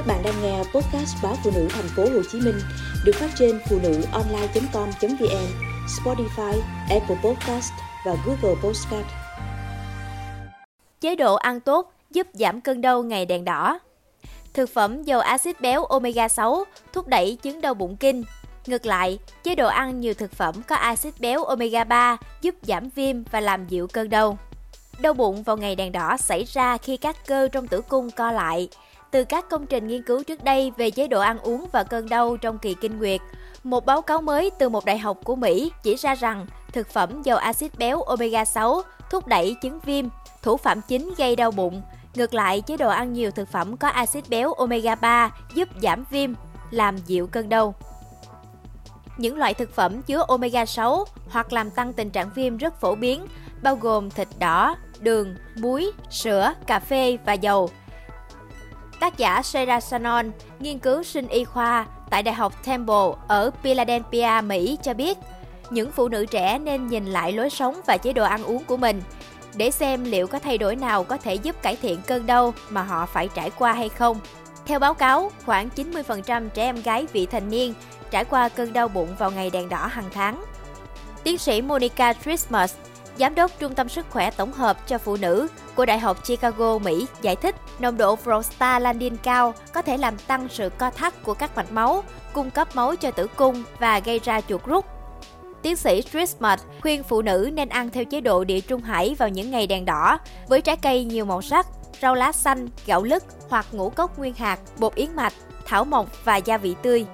Các bạn đang nghe podcast báo phụ nữ thành phố Hồ Chí Minh được phát trên phụ nữ online.com.vn, Spotify, Apple Podcast và Google Podcast. Chế độ ăn tốt giúp giảm cơn đau ngày đèn đỏ. Thực phẩm giàu axit béo omega 6 thúc đẩy chứng đau bụng kinh. Ngược lại, chế độ ăn nhiều thực phẩm có axit béo omega 3 giúp giảm viêm và làm dịu cơn đau. Đau bụng vào ngày đèn đỏ xảy ra khi các cơ trong tử cung co lại. Từ các công trình nghiên cứu trước đây về chế độ ăn uống và cơn đau trong kỳ kinh nguyệt, một báo cáo mới từ một đại học của Mỹ chỉ ra rằng thực phẩm giàu axit béo omega 6 thúc đẩy chứng viêm, thủ phạm chính gây đau bụng. Ngược lại, chế độ ăn nhiều thực phẩm có axit béo omega 3 giúp giảm viêm, làm dịu cơn đau. Những loại thực phẩm chứa omega 6 hoặc làm tăng tình trạng viêm rất phổ biến, bao gồm thịt đỏ, đường, muối, sữa, cà phê và dầu. Tác giả Sarah Sanon, nghiên cứu sinh y khoa tại Đại học Temple ở Philadelphia, Mỹ cho biết, những phụ nữ trẻ nên nhìn lại lối sống và chế độ ăn uống của mình để xem liệu có thay đổi nào có thể giúp cải thiện cơn đau mà họ phải trải qua hay không. Theo báo cáo, khoảng 90% trẻ em gái vị thành niên trải qua cơn đau bụng vào ngày đèn đỏ hàng tháng. Tiến sĩ Monica Christmas, Giám đốc Trung tâm Sức khỏe Tổng hợp cho Phụ nữ của Đại học Chicago, Mỹ giải thích nồng độ prostaglandin cao có thể làm tăng sự co thắt của các mạch máu, cung cấp máu cho tử cung và gây ra chuột rút. Tiến sĩ Trismuth khuyên phụ nữ nên ăn theo chế độ địa trung hải vào những ngày đèn đỏ, với trái cây nhiều màu sắc, rau lá xanh, gạo lứt hoặc ngũ cốc nguyên hạt, bột yến mạch, thảo mộc và gia vị tươi.